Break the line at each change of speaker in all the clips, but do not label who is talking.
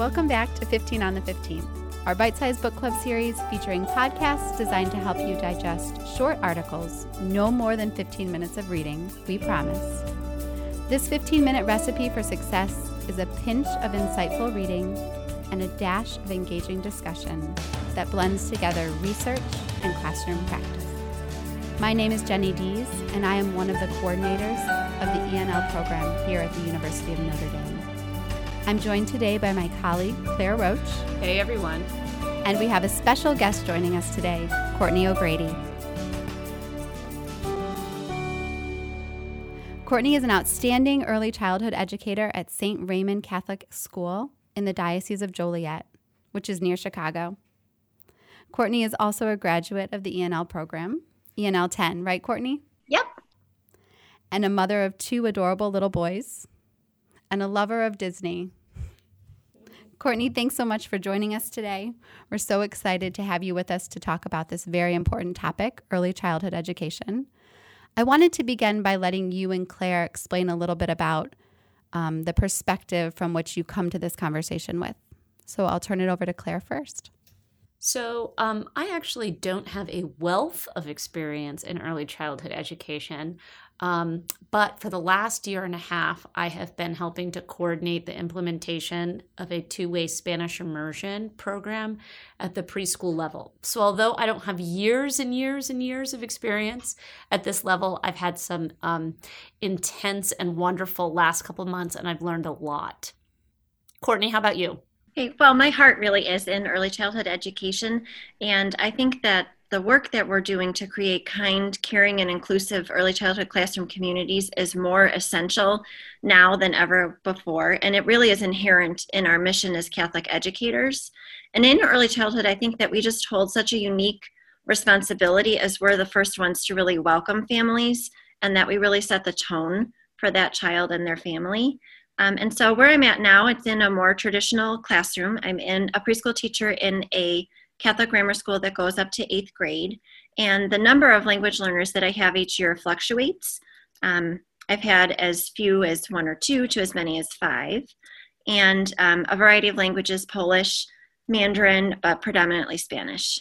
Welcome back to 15 on the 15th, our bite sized book club series featuring podcasts designed to help you digest short articles, no more than 15 minutes of reading, we promise. This 15 minute recipe for success is a pinch of insightful reading and a dash of engaging discussion that blends together research and classroom practice. My name is Jenny Dees, and I am one of the coordinators of the ENL program here at the University of Notre Dame. I'm joined today by my colleague, Claire Roach.
Hey, everyone.
And we have a special guest joining us today, Courtney O'Grady. Courtney is an outstanding early childhood educator at St. Raymond Catholic School in the Diocese of Joliet, which is near Chicago. Courtney is also a graduate of the ENL program, ENL 10, right, Courtney?
Yep.
And a mother of two adorable little boys, and a lover of Disney. Courtney, thanks so much for joining us today. We're so excited to have you with us to talk about this very important topic early childhood education. I wanted to begin by letting you and Claire explain a little bit about um, the perspective from which you come to this conversation with. So I'll turn it over to Claire first.
So, um, I actually don't have a wealth of experience in early childhood education. Um, but for the last year and a half, I have been helping to coordinate the implementation of a two way Spanish immersion program at the preschool level. So, although I don't have years and years and years of experience at this level, I've had some um, intense and wonderful last couple months, and I've learned a lot. Courtney, how about you?
Hey, well, my heart really is in early childhood education, and I think that the work that we're doing to create kind, caring, and inclusive early childhood classroom communities is more essential now than ever before. And it really is inherent in our mission as Catholic educators. And in early childhood, I think that we just hold such a unique responsibility as we're the first ones to really welcome families and that we really set the tone for that child and their family. Um, and so, where I'm at now, it's in a more traditional classroom. I'm in a preschool teacher in a Catholic grammar school that goes up to eighth grade. And the number of language learners that I have each year fluctuates. Um, I've had as few as one or two to as many as five, and um, a variety of languages Polish, Mandarin, but predominantly Spanish.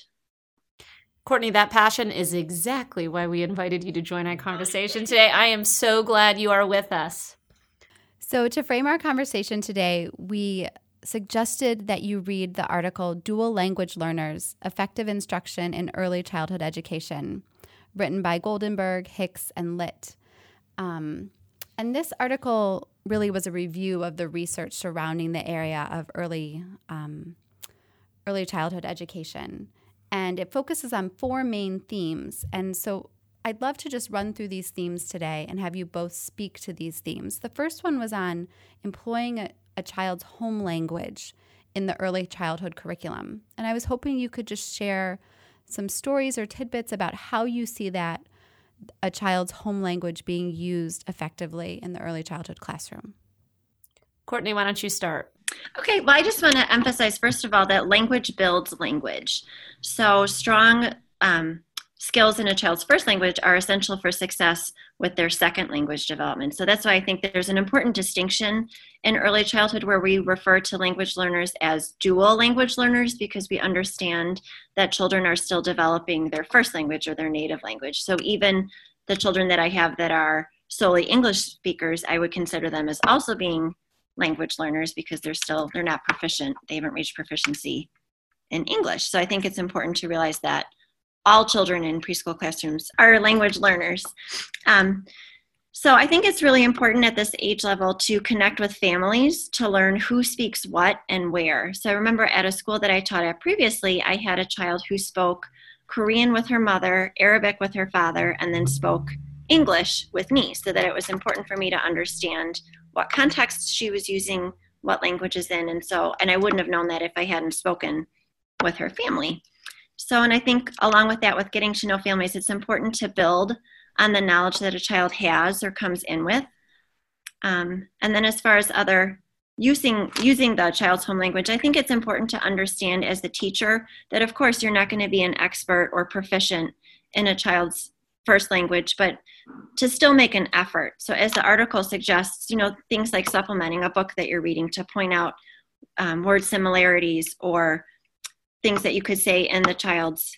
Courtney, that passion is exactly why we invited you to join our conversation today. I am so glad you are with us.
So, to frame our conversation today, we suggested that you read the article Dual Language Learners Effective Instruction in Early Childhood Education, written by Goldenberg, Hicks, and Lit. Um, and this article really was a review of the research surrounding the area of early, um, early childhood education. And it focuses on four main themes. And so I'd love to just run through these themes today and have you both speak to these themes. The first one was on employing a, a child's home language in the early childhood curriculum. And I was hoping you could just share some stories or tidbits about how you see that a child's home language being used effectively in the early childhood classroom.
Courtney, why don't you start?
Okay, well, I just want to emphasize, first of all, that language builds language. So, strong um, skills in a child's first language are essential for success with their second language development. So that's why I think there's an important distinction in early childhood where we refer to language learners as dual language learners because we understand that children are still developing their first language or their native language. So even the children that I have that are solely English speakers, I would consider them as also being language learners because they're still they're not proficient. They haven't reached proficiency in English. So I think it's important to realize that all children in preschool classrooms are language learners. Um, so I think it's really important at this age level to connect with families to learn who speaks what and where. So I remember at a school that I taught at previously, I had a child who spoke Korean with her mother, Arabic with her father, and then spoke English with me, so that it was important for me to understand what context she was using, what languages in, and so, and I wouldn't have known that if I hadn't spoken with her family. So, and I think along with that, with getting to know families, it's important to build on the knowledge that a child has or comes in with. Um, and then as far as other using using the child's home language, I think it's important to understand as the teacher that of course you're not going to be an expert or proficient in a child's first language, but to still make an effort. So as the article suggests, you know, things like supplementing a book that you're reading to point out um, word similarities or things that you could say in the child's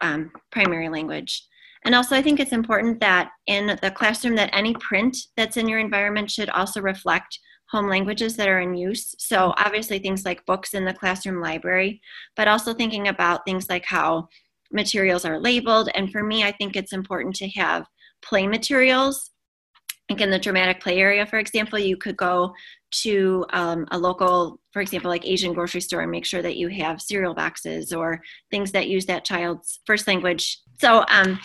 um, primary language. And also, I think it's important that in the classroom, that any print that's in your environment should also reflect home languages that are in use. So, obviously, things like books in the classroom library, but also thinking about things like how materials are labeled. And for me, I think it's important to have play materials. Like in the dramatic play area, for example, you could go to um, a local, for example, like Asian grocery store and make sure that you have cereal boxes or things that use that child's first language. So, um,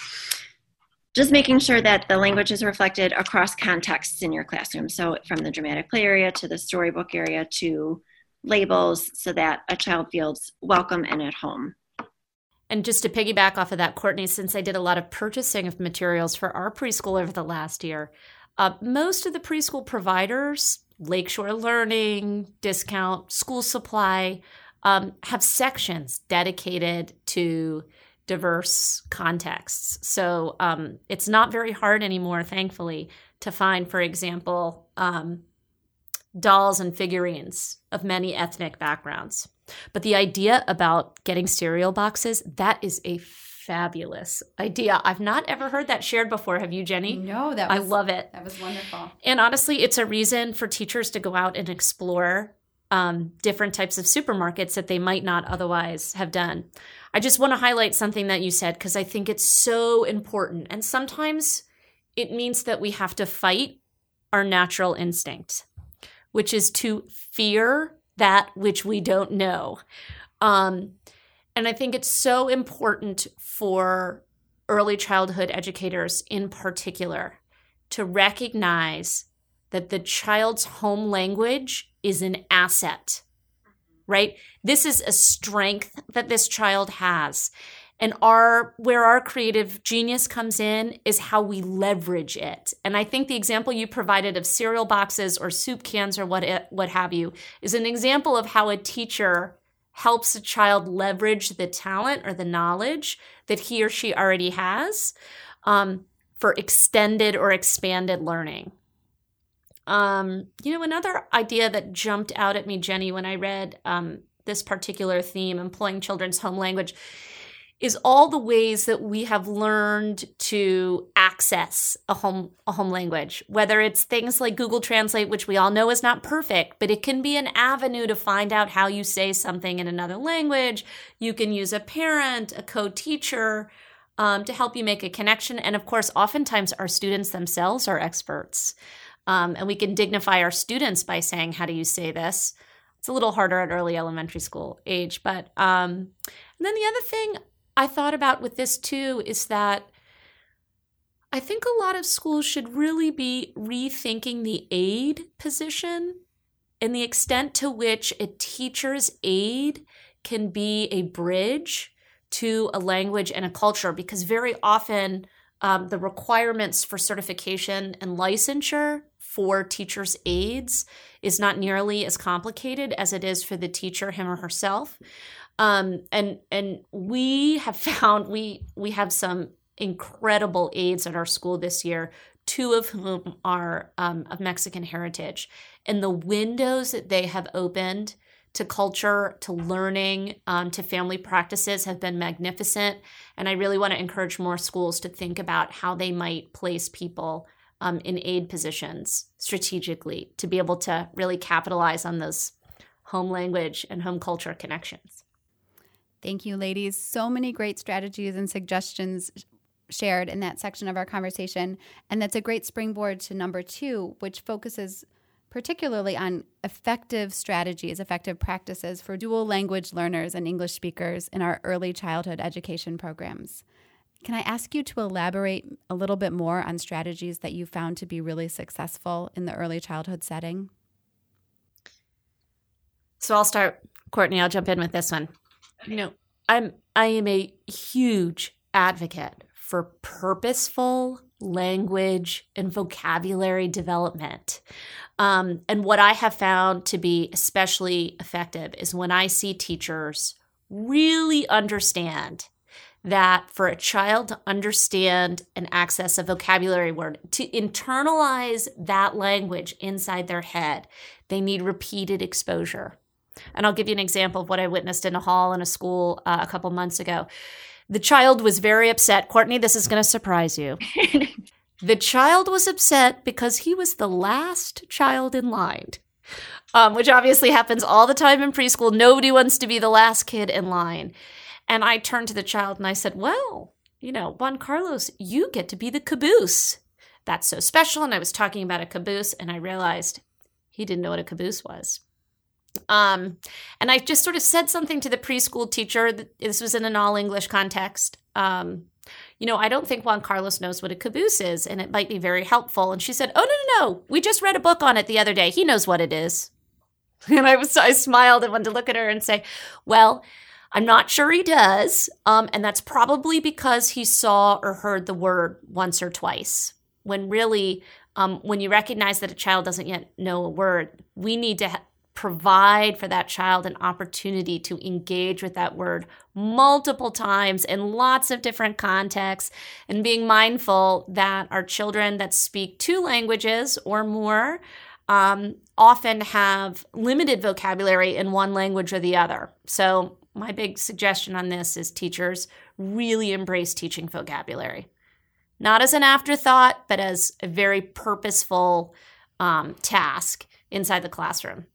just making sure that the language is reflected across contexts in your classroom. So, from the dramatic play area to the storybook area to labels, so that a child feels welcome and at home.
And just to piggyback off of that, Courtney, since I did a lot of purchasing of materials for our preschool over the last year, uh, most of the preschool providers, Lakeshore Learning, Discount, School Supply, um, have sections dedicated to diverse contexts. So um, it's not very hard anymore, thankfully, to find, for example, um, dolls and figurines of many ethnic backgrounds. But the idea about getting cereal boxes, that is a fabulous idea. I've not ever heard that shared before. Have you, Jenny?
No, that was,
I love it.
That was wonderful.
And honestly, it's a reason for teachers to go out and explore um, different types of supermarkets that they might not otherwise have done. I just want to highlight something that you said because I think it's so important. And sometimes it means that we have to fight our natural instinct, which is to fear that which we don't know. Um, and I think it's so important for early childhood educators in particular to recognize that the child's home language is an asset, right? This is a strength that this child has. And our where our creative genius comes in is how we leverage it. And I think the example you provided of cereal boxes or soup cans or what what have you is an example of how a teacher helps a child leverage the talent or the knowledge that he or she already has um, for extended or expanded learning. Um, you know, another idea that jumped out at me, Jenny, when I read um, this particular theme, employing children's home language, is all the ways that we have learned to access a home a home language whether it's things like Google Translate which we all know is not perfect but it can be an avenue to find out how you say something in another language. You can use a parent a co-teacher um, to help you make a connection. And of course oftentimes our students themselves are experts. Um, and we can dignify our students by saying how do you say this? It's a little harder at early elementary school age but um, and then the other thing I thought about with this too is that I think a lot of schools should really be rethinking the aide position and the extent to which a teacher's aide can be a bridge to a language and a culture because very often um, the requirements for certification and licensure for teachers' aides is not nearly as complicated as it is for the teacher, him or herself. Um, and and we have found we we have some incredible aides at our school this year, two of whom are um, of Mexican heritage, and the windows that they have opened to culture, to learning, um, to family practices have been magnificent. And I really want to encourage more schools to think about how they might place people um, in aide positions strategically to be able to really capitalize on those home language and home culture connections.
Thank you, ladies. So many great strategies and suggestions shared in that section of our conversation. And that's a great springboard to number two, which focuses particularly on effective strategies, effective practices for dual language learners and English speakers in our early childhood education programs. Can I ask you to elaborate a little bit more on strategies that you found to be really successful in the early childhood setting?
So I'll start, Courtney. I'll jump in with this one. You know, I'm I am a huge advocate for purposeful language and vocabulary development. Um, and what I have found to be especially effective is when I see teachers really understand that for a child to understand and access a vocabulary word, to internalize that language inside their head, they need repeated exposure. And I'll give you an example of what I witnessed in a hall in a school uh, a couple months ago. The child was very upset. Courtney, this is going to surprise you. the child was upset because he was the last child in line, um, which obviously happens all the time in preschool. Nobody wants to be the last kid in line. And I turned to the child and I said, Well, you know, Juan Carlos, you get to be the caboose. That's so special. And I was talking about a caboose and I realized he didn't know what a caboose was. Um, and I just sort of said something to the preschool teacher. This was in an all English context. Um, you know, I don't think Juan Carlos knows what a caboose is, and it might be very helpful. And she said, Oh, no, no, no. We just read a book on it the other day. He knows what it is. And I was, I smiled and wanted to look at her and say, Well, I'm not sure he does. Um, and that's probably because he saw or heard the word once or twice. When really, um, when you recognize that a child doesn't yet know a word, we need to ha- provide for that child an opportunity to engage with that word multiple times in lots of different contexts and being mindful that our children that speak two languages or more um, often have limited vocabulary in one language or the other. So my big suggestion on this is teachers really embrace teaching vocabulary, not as an afterthought, but as a very purposeful um, task inside the classroom.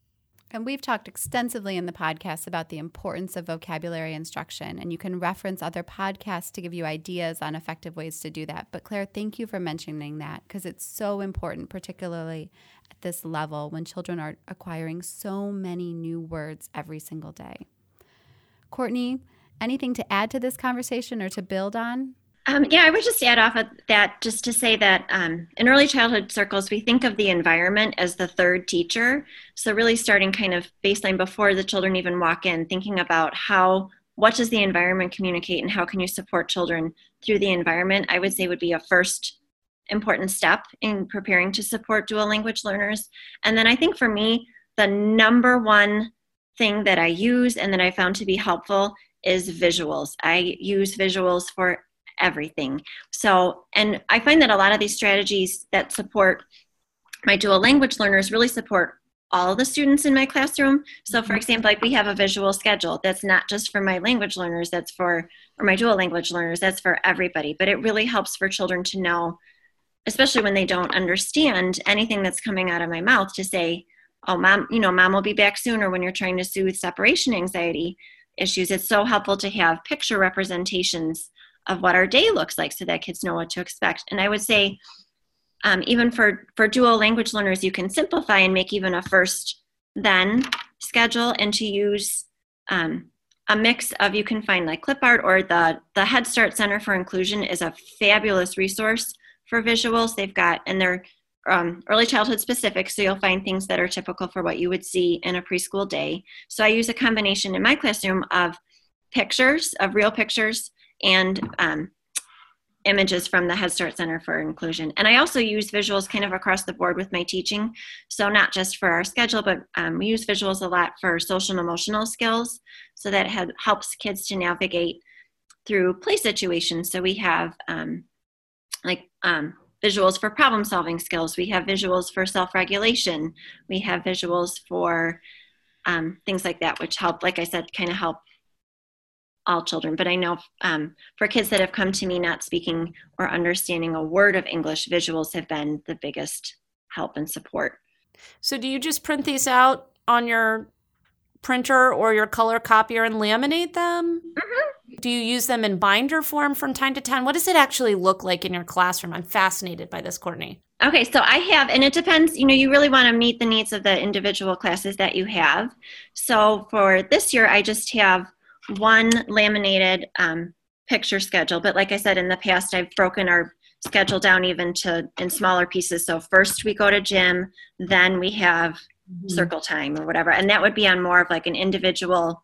And we've talked extensively in the podcast about the importance of vocabulary instruction, and you can reference other podcasts to give you ideas on effective ways to do that. But Claire, thank you for mentioning that because it's so important, particularly at this level when children are acquiring so many new words every single day. Courtney, anything to add to this conversation or to build on?
Um, yeah, I would just add off of that just to say that um, in early childhood circles, we think of the environment as the third teacher. So, really starting kind of baseline before the children even walk in, thinking about how, what does the environment communicate and how can you support children through the environment, I would say would be a first important step in preparing to support dual language learners. And then I think for me, the number one thing that I use and that I found to be helpful is visuals. I use visuals for everything. So, and I find that a lot of these strategies that support my dual language learners really support all the students in my classroom. So, for mm-hmm. example, like we have a visual schedule that's not just for my language learners, that's for, or my dual language learners, that's for everybody. But it really helps for children to know, especially when they don't understand anything that's coming out of my mouth, to say, oh mom you know mom will be back soon or when you're trying to soothe separation anxiety issues it's so helpful to have picture representations of what our day looks like so that kids know what to expect and i would say um, even for for dual language learners you can simplify and make even a first then schedule and to use um, a mix of you can find like clip art or the the head start center for inclusion is a fabulous resource for visuals they've got and they're um, early childhood specific, so you'll find things that are typical for what you would see in a preschool day. So I use a combination in my classroom of pictures, of real pictures, and um, images from the Head Start Center for Inclusion. And I also use visuals kind of across the board with my teaching. So not just for our schedule, but um, we use visuals a lot for social and emotional skills. So that helps kids to navigate through play situations. So we have um, like um, visuals for problem solving skills. We have visuals for self regulation. We have visuals for um, things like that, which help, like I said, kind of help all children. But I know um, for kids that have come to me not speaking or understanding a word of English, visuals have been the biggest help and support.
So, do you just print these out on your printer or your color copier and laminate them? Mm-hmm. Do you use them in binder form from time to time? What does it actually look like in your classroom? I'm fascinated by this, Courtney.
Okay, so I have, and it depends, you know, you really want to meet the needs of the individual classes that you have. So for this year, I just have one laminated um, picture schedule. But like I said, in the past, I've broken our schedule down even to in smaller pieces. So first we go to gym, then we have mm-hmm. circle time or whatever. And that would be on more of like an individual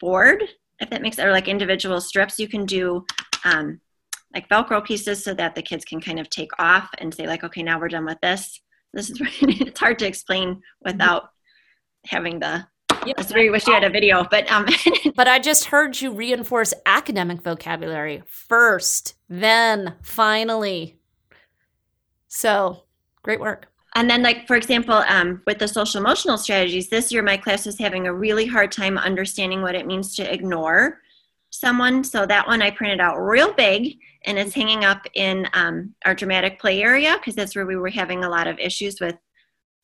board if that makes or like individual strips you can do um, like velcro pieces so that the kids can kind of take off and say like okay now we're done with this this is it's hard to explain without having the I really wish you had a video, but um
But I just heard you reinforce academic vocabulary first, then finally. So great work.
and then like for example um, with the social emotional strategies this year my class was having a really hard time understanding what it means to ignore someone so that one i printed out real big and it's hanging up in um, our dramatic play area because that's where we were having a lot of issues with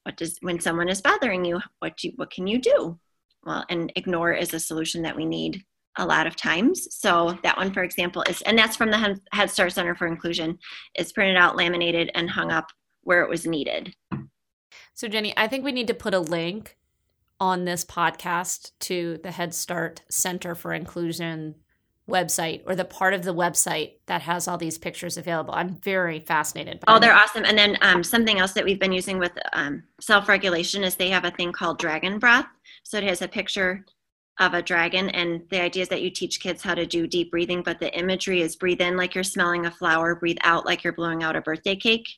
what does when someone is bothering you what do you what can you do well and ignore is a solution that we need a lot of times. So that one for example is and that's from the head start center for inclusion is printed out laminated and hung up where it was needed.
So jenny i think we need to put a link on this podcast to the head start center for inclusion website or the part of the website that has all these pictures available. I'm very fascinated.
oh, they're awesome. And then um, something else that we've been using with um, self regulation is they have a thing called dragon breath. So it has a picture of a dragon, and the idea is that you teach kids how to do deep breathing, but the imagery is breathe in like you're smelling a flower, breathe out like you're blowing out a birthday cake.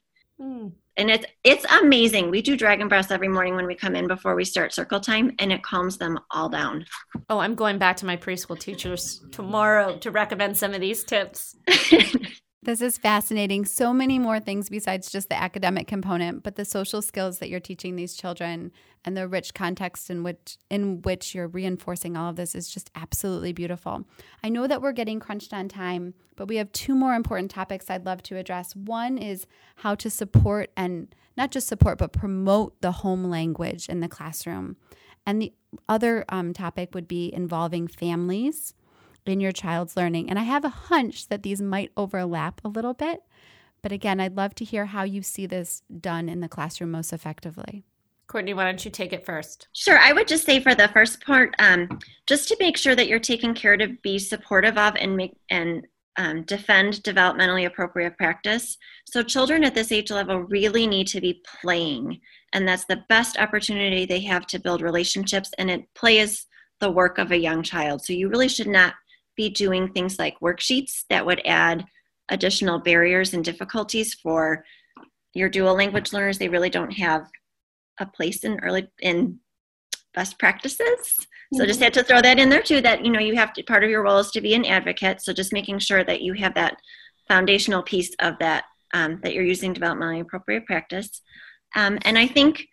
Mm and it's it's amazing. We do dragon breaths every morning when we come in before we start circle time, and it calms them all down.
Oh, I'm going back to my preschool teachers tomorrow to recommend some of these tips.
This is fascinating. So many more things besides just the academic component, but the social skills that you're teaching these children and the rich context in which in which you're reinforcing all of this is just absolutely beautiful. I know that we're getting crunched on time, but we have two more important topics I'd love to address. One is how to support and not just support, but promote the home language in the classroom. And the other um, topic would be involving families in your child's learning. And I have a hunch that these might overlap a little bit. But again, I'd love to hear how you see this done in the classroom most effectively.
Courtney, why don't you take it first?
Sure. I would just say for the first part, um, just to make sure that you're taking care to be supportive of and make and um, defend developmentally appropriate practice. So children at this age level really need to be playing, and that's the best opportunity they have to build relationships. And it play is the work of a young child. So you really should not be doing things like worksheets that would add additional barriers and difficulties for your dual language learners. They really don't have a place in early in best practices. So just had to throw that in there too. That you know you have to part of your role is to be an advocate. So just making sure that you have that foundational piece of that um, that you're using developmentally appropriate practice. Um, and I think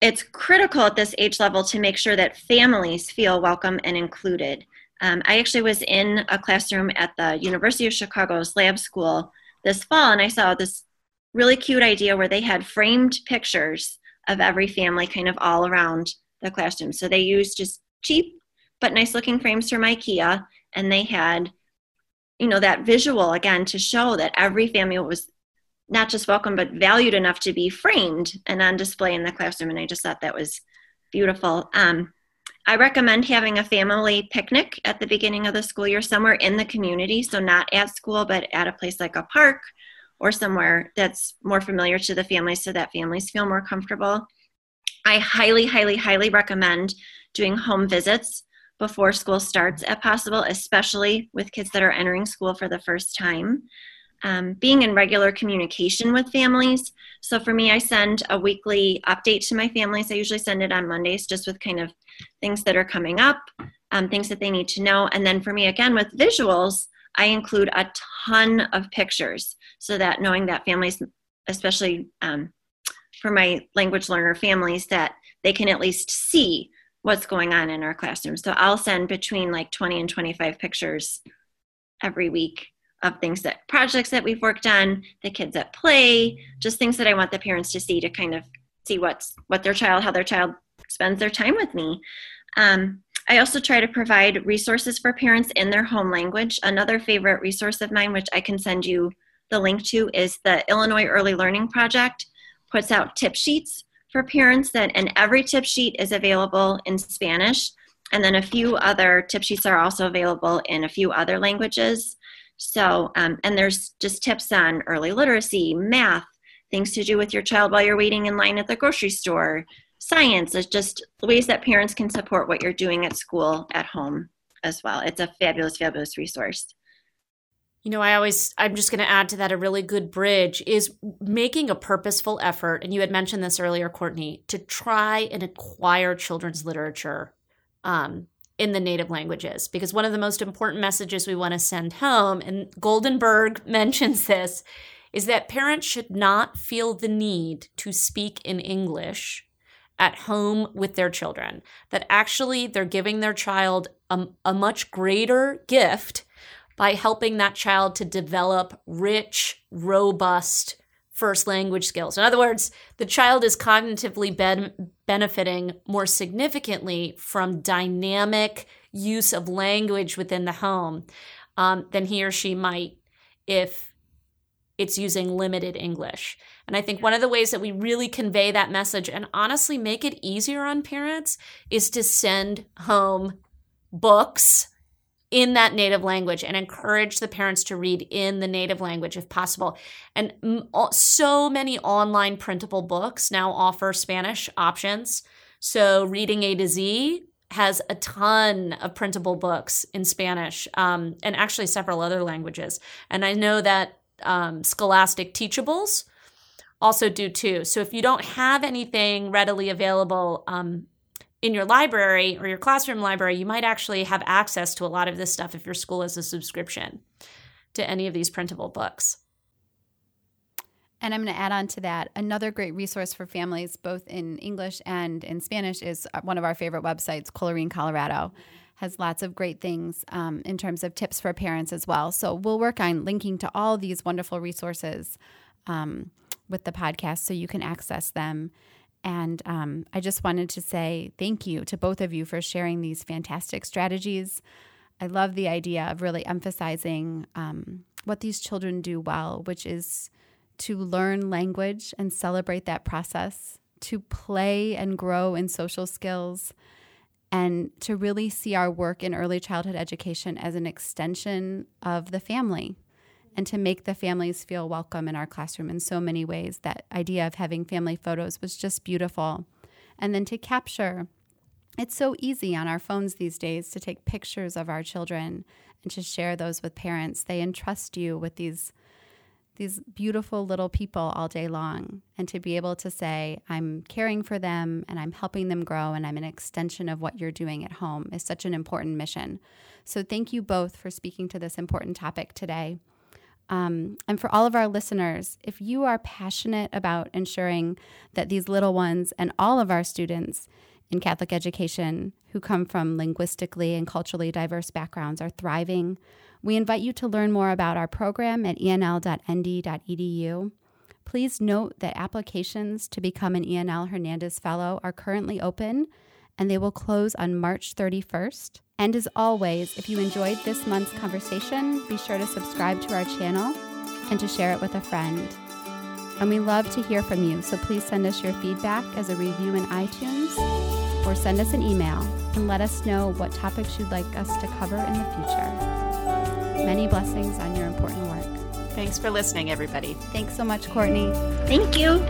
it's critical at this age level to make sure that families feel welcome and included. Um, I actually was in a classroom at the University of Chicago's lab school this fall, and I saw this really cute idea where they had framed pictures of every family kind of all around the classroom. So they used just cheap but nice looking frames from IKEA, and they had, you know, that visual again to show that every family was not just welcome but valued enough to be framed and on display in the classroom. And I just thought that was beautiful. Um, I recommend having a family picnic at the beginning of the school year somewhere in the community. So, not at school, but at a place like a park or somewhere that's more familiar to the families so that families feel more comfortable. I highly, highly, highly recommend doing home visits before school starts at possible, especially with kids that are entering school for the first time. Um, being in regular communication with families. So for me, I send a weekly update to my families. I usually send it on Mondays just with kind of things that are coming up, um, things that they need to know. And then for me, again, with visuals, I include a ton of pictures so that knowing that families, especially um, for my language learner families, that they can at least see what's going on in our classroom. So I'll send between like 20 and 25 pictures every week of things that projects that we've worked on, the kids at play, just things that I want the parents to see to kind of see what's what their child, how their child spends their time with me. Um, I also try to provide resources for parents in their home language. Another favorite resource of mine, which I can send you the link to, is the Illinois Early Learning Project puts out tip sheets for parents that and every tip sheet is available in Spanish and then a few other tip sheets are also available in a few other languages. So, um, and there's just tips on early literacy, math, things to do with your child while you're waiting in line at the grocery store, science is just ways that parents can support what you're doing at school at home as well. It's a fabulous, fabulous resource.
You know, I always, I'm just going to add to that a really good bridge is making a purposeful effort. And you had mentioned this earlier, Courtney, to try and acquire children's literature um, in the native languages. Because one of the most important messages we want to send home, and Goldenberg mentions this, is that parents should not feel the need to speak in English at home with their children. That actually they're giving their child a, a much greater gift by helping that child to develop rich, robust first language skills. In other words, the child is cognitively ben- benefiting more significantly from dynamic use of language within the home um, than he or she might if it's using limited English. And I think one of the ways that we really convey that message and honestly make it easier on parents is to send home books in that native language and encourage the parents to read in the native language if possible. And so many online printable books now offer Spanish options. So, Reading A to Z has a ton of printable books in Spanish um, and actually several other languages. And I know that um, Scholastic Teachables also do too. So, if you don't have anything readily available, um, in your library or your classroom library, you might actually have access to a lot of this stuff if your school has a subscription to any of these printable books.
And I'm going to add on to that another great resource for families, both in English and in Spanish, is one of our favorite websites, Colorín Colorado. Has lots of great things um, in terms of tips for parents as well. So we'll work on linking to all these wonderful resources um, with the podcast so you can access them. And um, I just wanted to say thank you to both of you for sharing these fantastic strategies. I love the idea of really emphasizing um, what these children do well, which is to learn language and celebrate that process, to play and grow in social skills, and to really see our work in early childhood education as an extension of the family and to make the families feel welcome in our classroom in so many ways. That idea of having family photos was just beautiful. And then to capture, it's so easy on our phones these days to take pictures of our children and to share those with parents. They entrust you with these these beautiful little people all day long and to be able to say i'm caring for them and i'm helping them grow and i'm an extension of what you're doing at home is such an important mission so thank you both for speaking to this important topic today um, and for all of our listeners, if you are passionate about ensuring that these little ones and all of our students in Catholic education who come from linguistically and culturally diverse backgrounds are thriving, we invite you to learn more about our program at enl.nd.edu. Please note that applications to become an ENL Hernandez Fellow are currently open and they will close on March 31st. And as always, if you enjoyed this month's conversation, be sure to subscribe to our channel and to share it with a friend. And we love to hear from you, so please send us your feedback as a review in iTunes or send us an email and let us know what topics you'd like us to cover in the future. Many blessings on your important work.
Thanks for listening, everybody.
Thanks so much, Courtney.
Thank you.